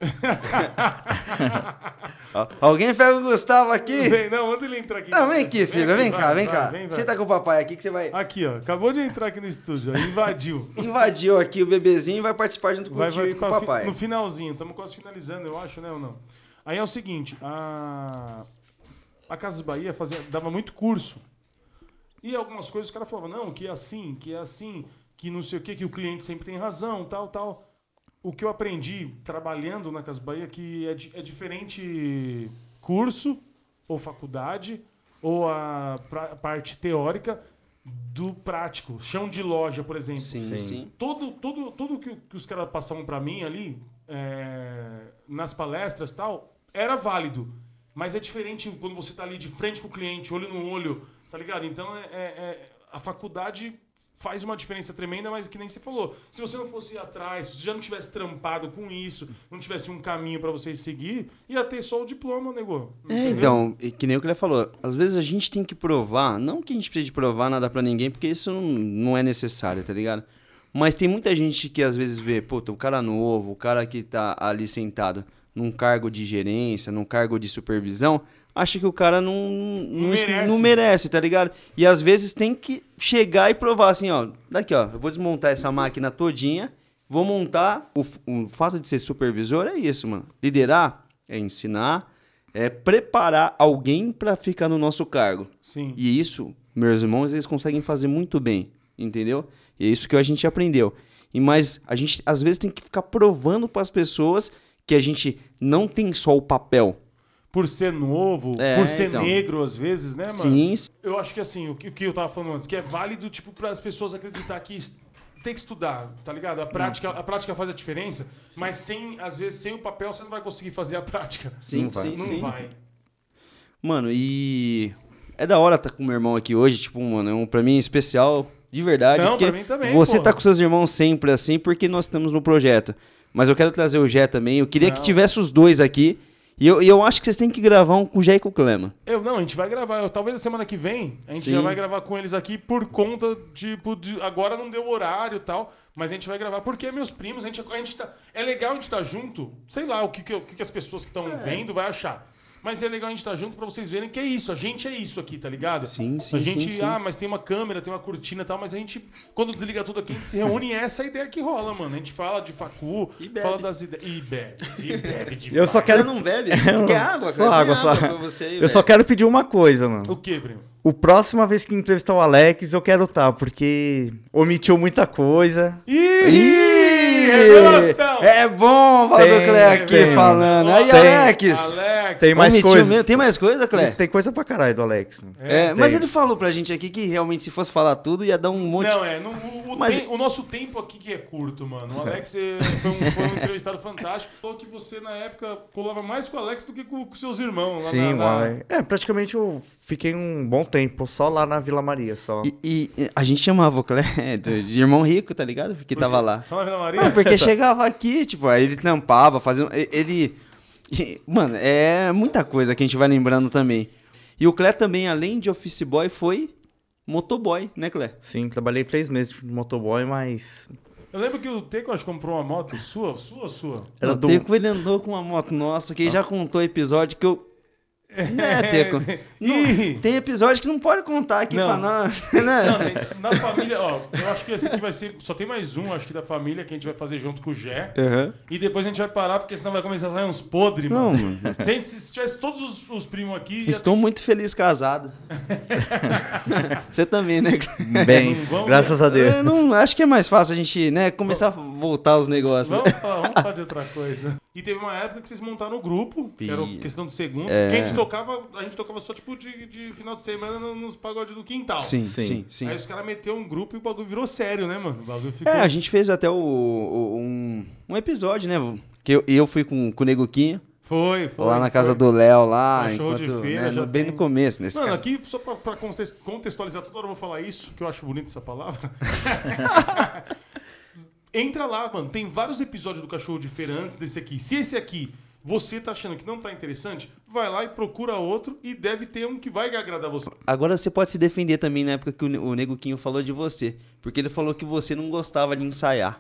Alguém pega o Gustavo aqui? Vem, não, manda ele entrar aqui. Não, vem aqui, filho. Vem vai, cá, vem vai, cá. vem, vai. Senta com o papai aqui que você vai. Aqui, ó. Acabou de entrar aqui no estúdio, ó, invadiu. Invadiu aqui o bebezinho e vai participar junto Vai, contigo vai e com o papai. no finalzinho. Estamos quase finalizando, eu acho, né, ou não? Aí é o seguinte, a, a Casas Bahia fazia, dava muito curso. E algumas coisas os caras falavam, não, que é assim, que é assim, que não sei o que, que o cliente sempre tem razão, tal, tal. O que eu aprendi trabalhando na Casas Bahia é que é, di- é diferente curso ou faculdade ou a pra- parte teórica do prático. Chão de loja, por exemplo Sim, Sim. sim. tudo, tudo, tudo que, que os caras passavam pra mim ali, é, nas palestras e tal, era válido. Mas é diferente quando você tá ali de frente com o cliente, olho no olho, tá ligado? Então, é, é- é- a faculdade faz uma diferença tremenda, mas que nem você falou. Se você não fosse ir atrás, se você já não tivesse trampado com isso, não tivesse um caminho pra você seguir, ia ter só o diploma, nego. É, então, e que nem o que ele falou, às vezes a gente tem que provar, não que a gente precise provar nada pra ninguém, porque isso não, não é necessário, tá ligado? Mas tem muita gente que às vezes vê, puta, o cara novo, o cara que tá ali sentado num cargo de gerência, num cargo de supervisão, acha que o cara não, não, merece. não merece, tá ligado? E às vezes tem que chegar e provar assim, ó, daqui ó, eu vou desmontar essa máquina todinha, vou montar, o, o fato de ser supervisor é isso, mano. Liderar é ensinar, é preparar alguém pra ficar no nosso cargo. Sim. E isso, meus irmãos, eles conseguem fazer muito bem, entendeu? E é isso que a gente aprendeu. E mas a gente às vezes tem que ficar provando para as pessoas que a gente não tem só o papel. Por ser novo, É, por ser então. negro às vezes, né, mano? Sim, Eu acho que assim, o que, o que eu tava falando antes, que é válido, tipo, para as pessoas acreditar que tem que estudar, tá ligado? A prática, a prática faz a diferença, mas sem, às vezes, sem o papel, você não vai conseguir fazer a prática. sim, Não vai. sim, Não sim. vai. Mano, e é da hora estar com meu irmão aqui hoje, tipo, mano, é um pra mim especial, de verdade. Não, porque pra mim também, Você pô. tá com seus irmãos sempre assim, porque nós estamos no projeto. Mas eu quero trazer o Jé também. Eu queria que Não. tivesse os dois aqui. E eu, e eu acho que vocês têm que gravar um com o Jé e com o Clema. Eu, não, a gente vai gravar. Eu- talvez a semana que vem a gente Sim. já vai gravar com eles aqui por conta, tipo, de, agora não deu horário e tal. Mas a gente vai gravar porque é meus primos, a gente, a gente tá. É legal a gente estar junto. Sei lá o que, que, o que que as pessoas que estão É. vendo vai achar. Mas é legal a gente estar junto pra vocês verem que é isso. A gente é isso aqui, tá ligado? Sim, sim, A gente, sim, sim. ah, mas tem uma câmera, tem uma cortina e tal, mas a gente, quando desliga tudo aqui, a gente se reúne e é essa ideia que rola, mano. A gente fala de facu, fala das ideias. E bebe. E bebe demais. Eu só Você quero. não bebe? Quer água, Só cara? água, só. pra você aí, Eu só quero pedir uma coisa, mano. O que, primo? O próxima vez que entrevistar o Alex, eu quero estar, porque omitiu muita coisa. Ih, revelação! É bom falar do Tem, Clé aqui tem. falando. Aí, Tem. Alex. Alex. Tem mais coisa. mesmo? Tem mais coisa, Clé? Tem coisa pra caralho do Alex. mano. É, tem. mas ele falou pra gente aqui que realmente se fosse falar tudo ia dar um monte Não, é. não- o, Mas- tem- o nosso tempo aqui que é curto, mano. O Alex é, foi, um, foi um entrevistado fantástico. Falou que você, na época, colava mais com o Alex do que com, com seus irmãos. Lá Sim, na, na- Alex. É, praticamente eu fiquei um bom tempo só lá na Vila Maria, só. E, e a gente chamava o Clé de de irmão rico, tá ligado? Porque tava lá. Só na Vila Maria? Porque chegava aqui, tipo, aí ele tampava, fazia. Ele. e, Mano, é muita coisa que a gente vai lembrando também. E o Clé também, além de office boy, foi motoboy, né, Clé? Sim, trabalhei três meses de motoboy, mas. Eu lembro que o Teco, acho que comprou uma moto sua, sua sua? Era Não, do. Teco, ele andou com uma moto nossa, que ele já contou episódio que eu. Né, Teco? Não, tem episódio que não pode contar aqui Não. pra nós. Não, Né? tem- na família, ó, eu acho que esse aqui vai ser. Só tem mais um, acho que da família, que a gente vai fazer junto com o Gé. Aham. E depois a gente vai parar, porque senão vai começar a sair uns podres, Não, mano. mano. Se, a gente- se tivesse todos os, os primos aqui. Estou muito feliz casado. Você também, né? Bem, Não vamos- graças a Deus. Eu não, acho que é mais fácil a gente, né, começar a voltar os negócios. Vamos falar, vamos falar de outra coisa. E teve uma época que vocês montaram o grupo, que era questão de segundos, É. que a gente tocava, a gente tocava só tipo de, de final de semana no- nos pagodes do quintal. Sim, Sim. sim, sim. Aí os caras meteu um grupo e o bagulho virou sério, né, mano? O bagulho ficou. É, a gente fez até o, o- um, um episódio, né? Que eu, eu fui com, com o Neguquinho, Foi, foi. lá na casa foi. do Léo, lá, Cachorro de enquanto, feira, né, já no- bem tem. no começo, nesse Mano, cara. aqui, só pra, pra contextualizar, toda hora eu vou falar isso, que eu acho bonito essa palavra. Entra lá, mano. Tem vários episódios do Cachorro de Feira antes desse aqui. Se esse aqui você tá achando que não tá interessante, vai lá e procura outro e deve ter um que vai agradar você. Agora você pode se defender também na época que o, Ne- o Neguquinho falou de você. Porque ele falou que você não gostava de ensaiar.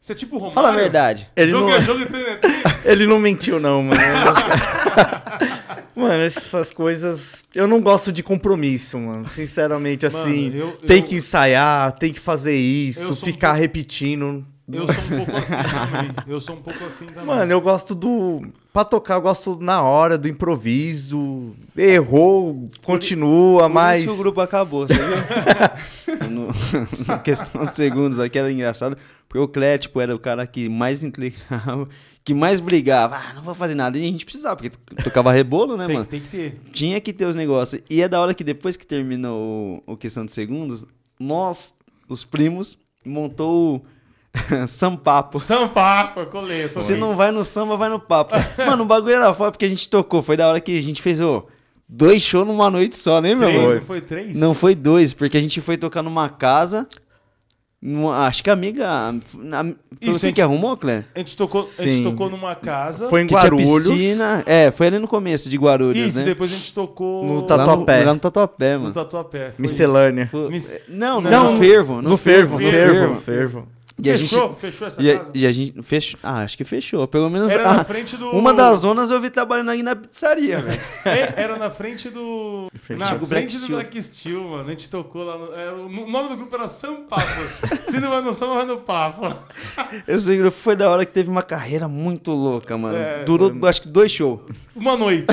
Você é tipo Romário. Fala a verdade. Ele jogo não, é jogo e treino é treino. ele não mentiu, não, mano. mano, essas coisas. Eu não gosto de compromisso, mano. Sinceramente, assim. eu- tem eu- que ensaiar, tem que fazer isso, um ficar pouco- repetindo. Eu sou um pouco assim também. Eu sou um pouco assim também. Mano, eu gosto do. Pra tocar, eu gosto na hora, do improviso. Errou, continua, Por mas. isso que o grupo acabou, você viu? no, na questão de segundos aqui era engraçado, porque o Clé, tipo, era o cara que mais implicava, que mais brigava. Ah, não vou fazer nada. E a gente precisava, porque to- tocava rebolo, né, tem, mano? tem que ter. Tinha que ter os negócios. E é da hora que depois que terminou o, o questão de segundos, nós, os primos, montou o Sampapo. Sampapo, coleto. Se não vai no samba, vai no papo. Mano, o bagulho era foda porque a gente tocou. Foi da hora que a gente fez, ô, dois shows numa noite só, né, meu? Amor? não foi três? Não foi dois, porque a gente foi tocar numa casa. numa- acho que a amiga. na- Foi Isso, você a que arrumou, Clé? A gente tocou, a gente tocou numa casa. Foi em Que tinha Guarulhos. piscina. É, foi ali no começo de Guarulhos, Isso, né? depois a gente tocou No Lá no, Tatuapé. lá no Tatuapé, no mano. Tatuapé. foi Miscelânea. Foi- Mis- Não, não, Não, no fervo. No fervo, fervo, fervo, fervo. fervo. E a isso. gente. Fechou? Fechou essa E a, casa? e a gente fechou. Ah, acho que fechou. Pelo menos. Era ah, na frente do... Uma das donas eu vi trabalhando aí na pizzaria, velho. É, era na frente do... frente na frente Black do Steel. Black Steel, mano. A gente tocou lá no... é, o nome do grupo era Sampapo. Se não vai no samba, vai no papo. Esse grupo foi da hora que teve uma carreira muito louca, mano. É, Durou, acho que dois shows. Uma noite.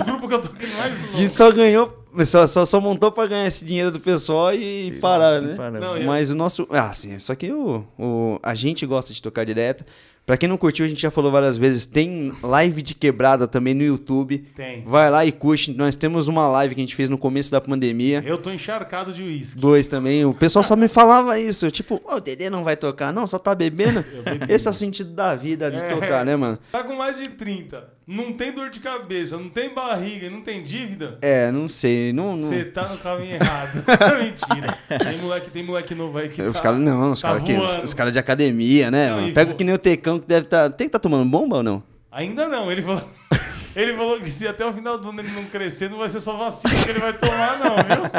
o grupo que eu toquei mais A louco. gente só ganhou. Só, só, só montou pra ganhar esse dinheiro do pessoal e parar, né? Para. Não, Mas o nosso. Ah, sim. Só que o, o, a gente gosta de tocar direto. Pra quem não curtiu, a gente já falou várias vezes. Tem live de quebrada também no YouTube. Tem. Vai lá e curte. Nós temos uma live que a gente fez no começo da pandemia. Eu tô encharcado de uísque. Dois também. O pessoal só me falava isso. Tipo, "Ô, o Dedê não vai tocar. Não, só tá bebendo. Esse é o sentido da vida de É. tocar, né, mano? Tá com mais de 30, não tem dor de cabeça, não tem barriga, não tem dívida. É, não sei. Não, não... Você tá no caminho errado. Mentira. Tem moleque, tem moleque novo aí que Os tá... caras não, os tá caras caras de academia, né? Não, mano? Pega que nem o Tecão que deve estar. Tem que tá tomando bomba ou não? Ainda não, ele falou... Ele falou que se até o final do ano ele não crescer, não vai ser só vacina que ele vai tomar, não, viu?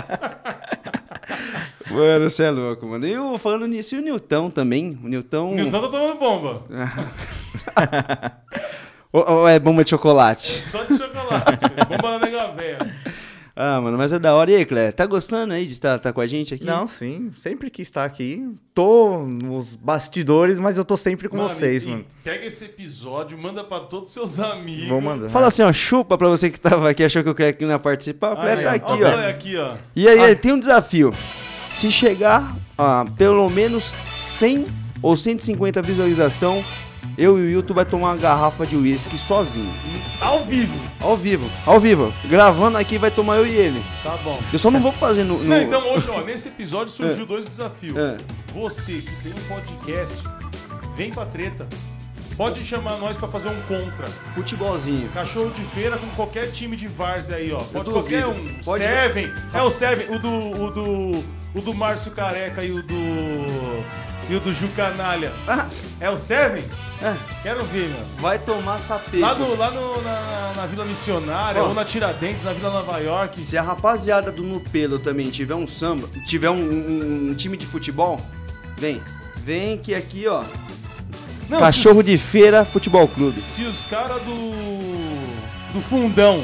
Mano, você é louco, mano. E o, falando nisso, e o Nilton também? O Nilton. O Newton tá tomando bomba. Ou, ou é bomba de chocolate? Só de chocolate. chocolate. Bomba da nega velha. Ah, mano, mas é da hora. E aí, Clé, tá gostando aí de estar tá, com a gente aqui? Não, sim, sempre quis estar aqui. Tô nos bastidores, mas eu tô sempre com Mano, vocês, e mano. Pega esse episódio, manda pra todos os seus amigos. Vou mandar. Fala assim, ó, chupa pra você que tava aqui, achou que o Clé não ia participar. O Clé tá ó. aqui, ó. aqui, ó. E aí, tem um desafio. Se chegar a pelo menos 100 ou 150 visualização, eu e o Wilton vai tomar uma garrafa de uísque sozinho. Ao vivo. Ao vivo, ao vivo. Gravando aqui vai tomar eu e ele. Tá bom. Eu só não vou fazer no... no- Não, então hoje, ó, nesse episódio surgiu dois desafios. É. Você que tem um podcast, vem pra treta. Pode chamar nós pra fazer um contra. Futebolzinho. Cachorro de feira com qualquer time de várzea aí, ó. Pode qualquer um. Pode- Seven. É o Seven, o do. O do. O do Márcio Careca e o do. E o do Ju Canalha. Ah, É o Seven? É. Quero ver, meu. Vai tomar sapê. Lá, no, lá no- na, na Vila Missionária, Ó. ou na Tiradentes, na Vila Nova York. Se a rapaziada do Nupelo também tiver um samba, tiver um, um- um time de futebol, vem. Vem que aqui, ó. Não, Cachorro de Feira Futebol Clube. Se, se os caras do. do fundão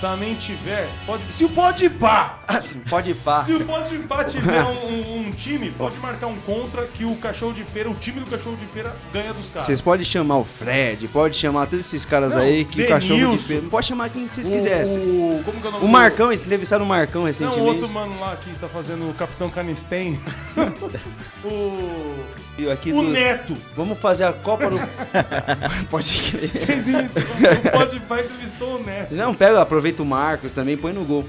também tiver. Pode, se o pode pá! Pode ir pá. Se o pode pá tiver um, um- um time, pode marcar um contra que o cachorro de feira, o time do cachorro de feira ganha dos caras. Vocês podem chamar o Fred, pode chamar todos esses caras Não, aí que o cachorro de Denilson. feira. Pode chamar quem vocês quisessem. O, como que é o nome O Marcão, eles entrevistaram o Marcão Não, recentemente. o outro mano lá que tá fazendo o Capitão Canistem. o. Aqui O do- Neto. Vamos fazer a Copa do. Pode crer. Vocês imitaram. O Pode Pá entrevistou o Neto. Não, pega, aproveita o Marcos também, põe no gol.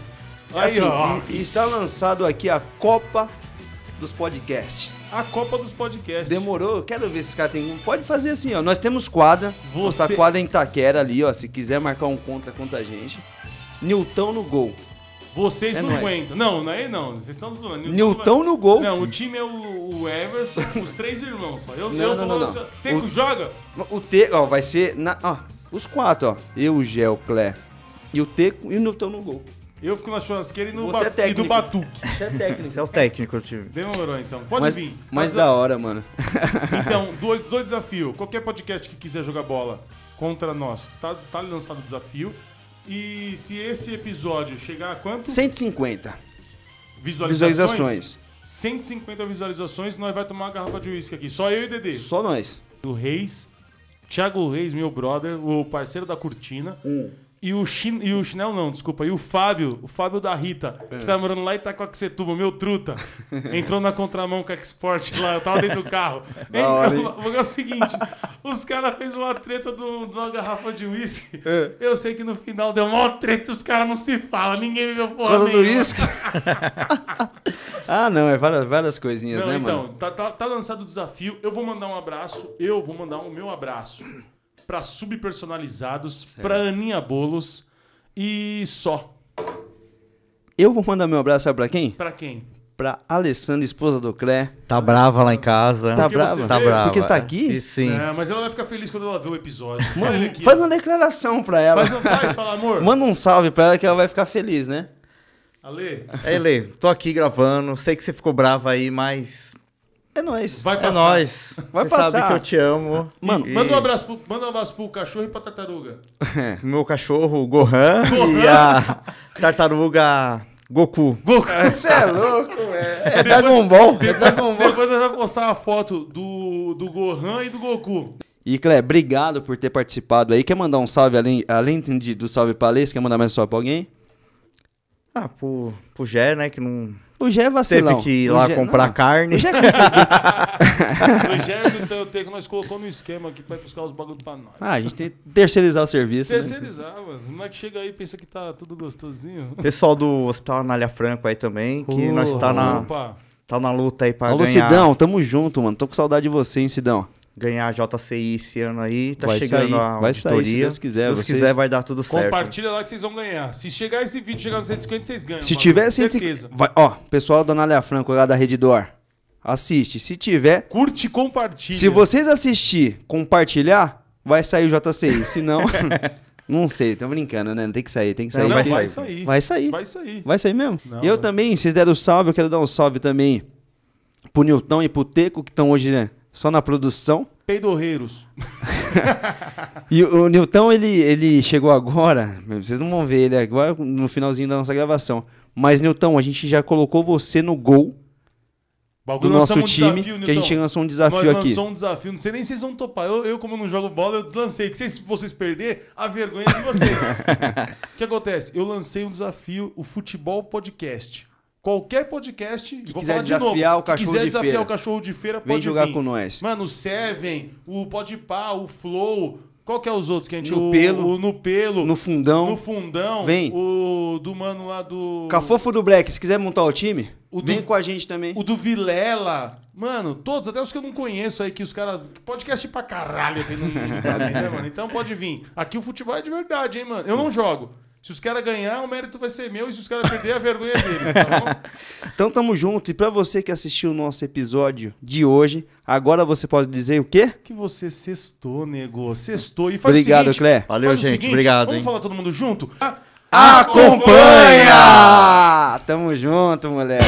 Aí, Assim, ó. e- está lançado aqui a Copa dos Podcasts. A Copa dos Podcasts. Demorou? Quero ver se esses caras tem. Pode fazer assim, ó. Nós temos quadra. Você- Nossa quadra em Itaquera ali, ó. Se quiser marcar um contra contra a gente. Nilton no gol. Vocês É não nóis. aguentam. Não, não é não. Vocês estão zoando. Nilton no gol. Não, o time é o, o Everson, os três irmãos só. Eu, Não, eu não, sou não, não. o Teco O- joga? O T, ó, vai ser. Na, ó, os quatro, ó. Eu, o Clé. E o Teco e o Nilton no gol. Eu fico na churrasqueira e, no Você ba- é e do técnico. batuque. Isso é técnico. Esse é o técnico do time. Demorou então. Pode Mas, vir. mas Faz da hora, mano. Então, dois, dois desafios. Qualquer podcast que quiser jogar bola contra nós, tá, tá lançado o desafio. E se esse episódio chegar a quanto? 150 Visualizações? visualizações. 150 visualizações, nós vai tomar uma garrafa de uísque aqui. Só eu e Dedê. Só nós. O Reis, Thiago Reis, meu brother, o parceiro da Cortina. E o, Chin, e o Chinelo não, desculpa. E o Fábio, o Fábio da Rita, que tá morando lá em Itacoaxetuba, meu truta. Entrou na contramão com a Export lá, eu tava dentro do carro. Hein? Porque é o seguinte, os caras fez uma treta de uma garrafa de uísque. É. Eu sei que no final deu uma treta e os caras não se falam, ninguém bebeu Por porra causa do uísque? ah, não, é várias, várias coisinhas, Não, né, então, mano? tá, tá, tá lançado o desafio. Eu vou mandar um abraço. Eu vou mandar o meu abraço pra subpersonalizados, pra Aninha Bolos e só. Eu vou mandar meu abraço, sabe pra quem? Pra quem? Pra Alessandra, esposa do Clé. Tá brava lá em casa. Tá Porque brava? você Tá vê- brava. Porque você tá aqui? E sim. É, mas ela vai ficar feliz quando ela ver o episódio. Mano, aqui. faz uma declaração pra ela. Faz, um- faz, fala, amor. Manda um salve pra ela que ela vai ficar feliz, né? Ale, É, Lê, tô aqui gravando. Sei que você ficou brava aí, mas É nóis. vai é passar. nóis. Vai você passar. sabe que eu te amo. Mano, E- Manda um, abraço pro, manda um abraço pro cachorro e pra tartaruga. Meu cachorro, Gohan, e a tartaruga Goku. Você é louco, velho. É Dragon Ball. É Dragon Ball. Depois nós vamos postar uma foto do, do Gohan e do Goku. E, Clé, obrigado por ter participado aí. Quer mandar um salve além, além de, do salve pra Alê? Você quer mandar mais um salve pra alguém? Ah, pro, pro Gé, né, que não O Gé é teve vacilão. que ir O lá Gé- comprar não. carne. O Gé O Gerson então, que nós colocou no esquema aqui pra ir buscar os bagulho pra nós. Ah, a gente tem que terceirizar o serviço. né? Terceirizar, mano. O moleque chega aí e pensa que tá tudo gostosinho. Pessoal do Hospital Anália Franco aí também, que nós tá na, Opa. tá na luta aí pra Alô, ganhar, Sidão, tamo junto, mano. Tô com saudade de você, hein, Sidão. Ganhar a JCI esse ano aí. Tá Vai chegando sair, a vai sair, auditoria. se Deus quiser, Se Deus vocês- quiser, vai dar tudo certo. Compartilha lá que vocês vão ganhar. Se chegar esse vídeo, chegar no 150, vocês ganham. Se mano. tiver certeza. 150... Vai, ó, pessoal da Anália Franco lá da Rede Dor, assiste. Se tiver... Curte e compartilha. Se vocês assistir, compartilhar, vai sair o JCI. Se não... não sei, tô brincando, né? Não tem que sair, tem que sair. Não, Não, vai vai, sair. sair. Vai sair. Vai sair. Vai sair mesmo? Não, eu vai. também, vocês deram salve, eu quero dar um salve também pro Nilton e pro Teco, que estão hoje, né, só na produção. Peidorreiros. E o Nilton, ele, ele chegou agora, vocês não vão ver ele agora no finalzinho da nossa gravação. Mas, Nilton, a gente já colocou você no gol do nosso um time, desafio, que a gente lançou um desafio Nós aqui. lançamos um desafio, não sei nem se vocês vão topar. Eu, eu como não jogo bola, eu lancei. Que se vocês perder, a vergonha é de vocês. O que acontece? Eu lancei um desafio, o Futebol Podcast. Qualquer podcast, que quiser desafiar o cachorro quiser de desafiar feira. o cachorro de feira, Vem pode jogar vir. com nós. Mano, o Seven, o Podpah, o Flow, qual que é os outros que a gente... No o, Pelo. O, no Pelo. No fundão. No Fundão. Vem. O do mano lá do... Cafofo do Black, se quiser montar o time, O vem do- com a gente também. O do Vilela. Mano, todos, até os que eu não conheço aí, que os caras. Podcast pra caralho tem no mundo também, né, mano? Então pode vir. Aqui o futebol é de verdade, hein, mano? Eu não jogo. Se os caras ganhar, o mérito vai ser meu. E se os caras perder, a vergonha é deles, tá bom? Então tamo junto. E pra você que assistiu o nosso episódio de hoje, agora você pode dizer o quê? Que você sextou, nego. Sextou. E faz Obrigado, o seguinte, Clé. Valeu, gente. seguinte, Obrigado, Vamos hein? falar todo mundo junto? Ah, Acompanha! Tamo junto, moleque.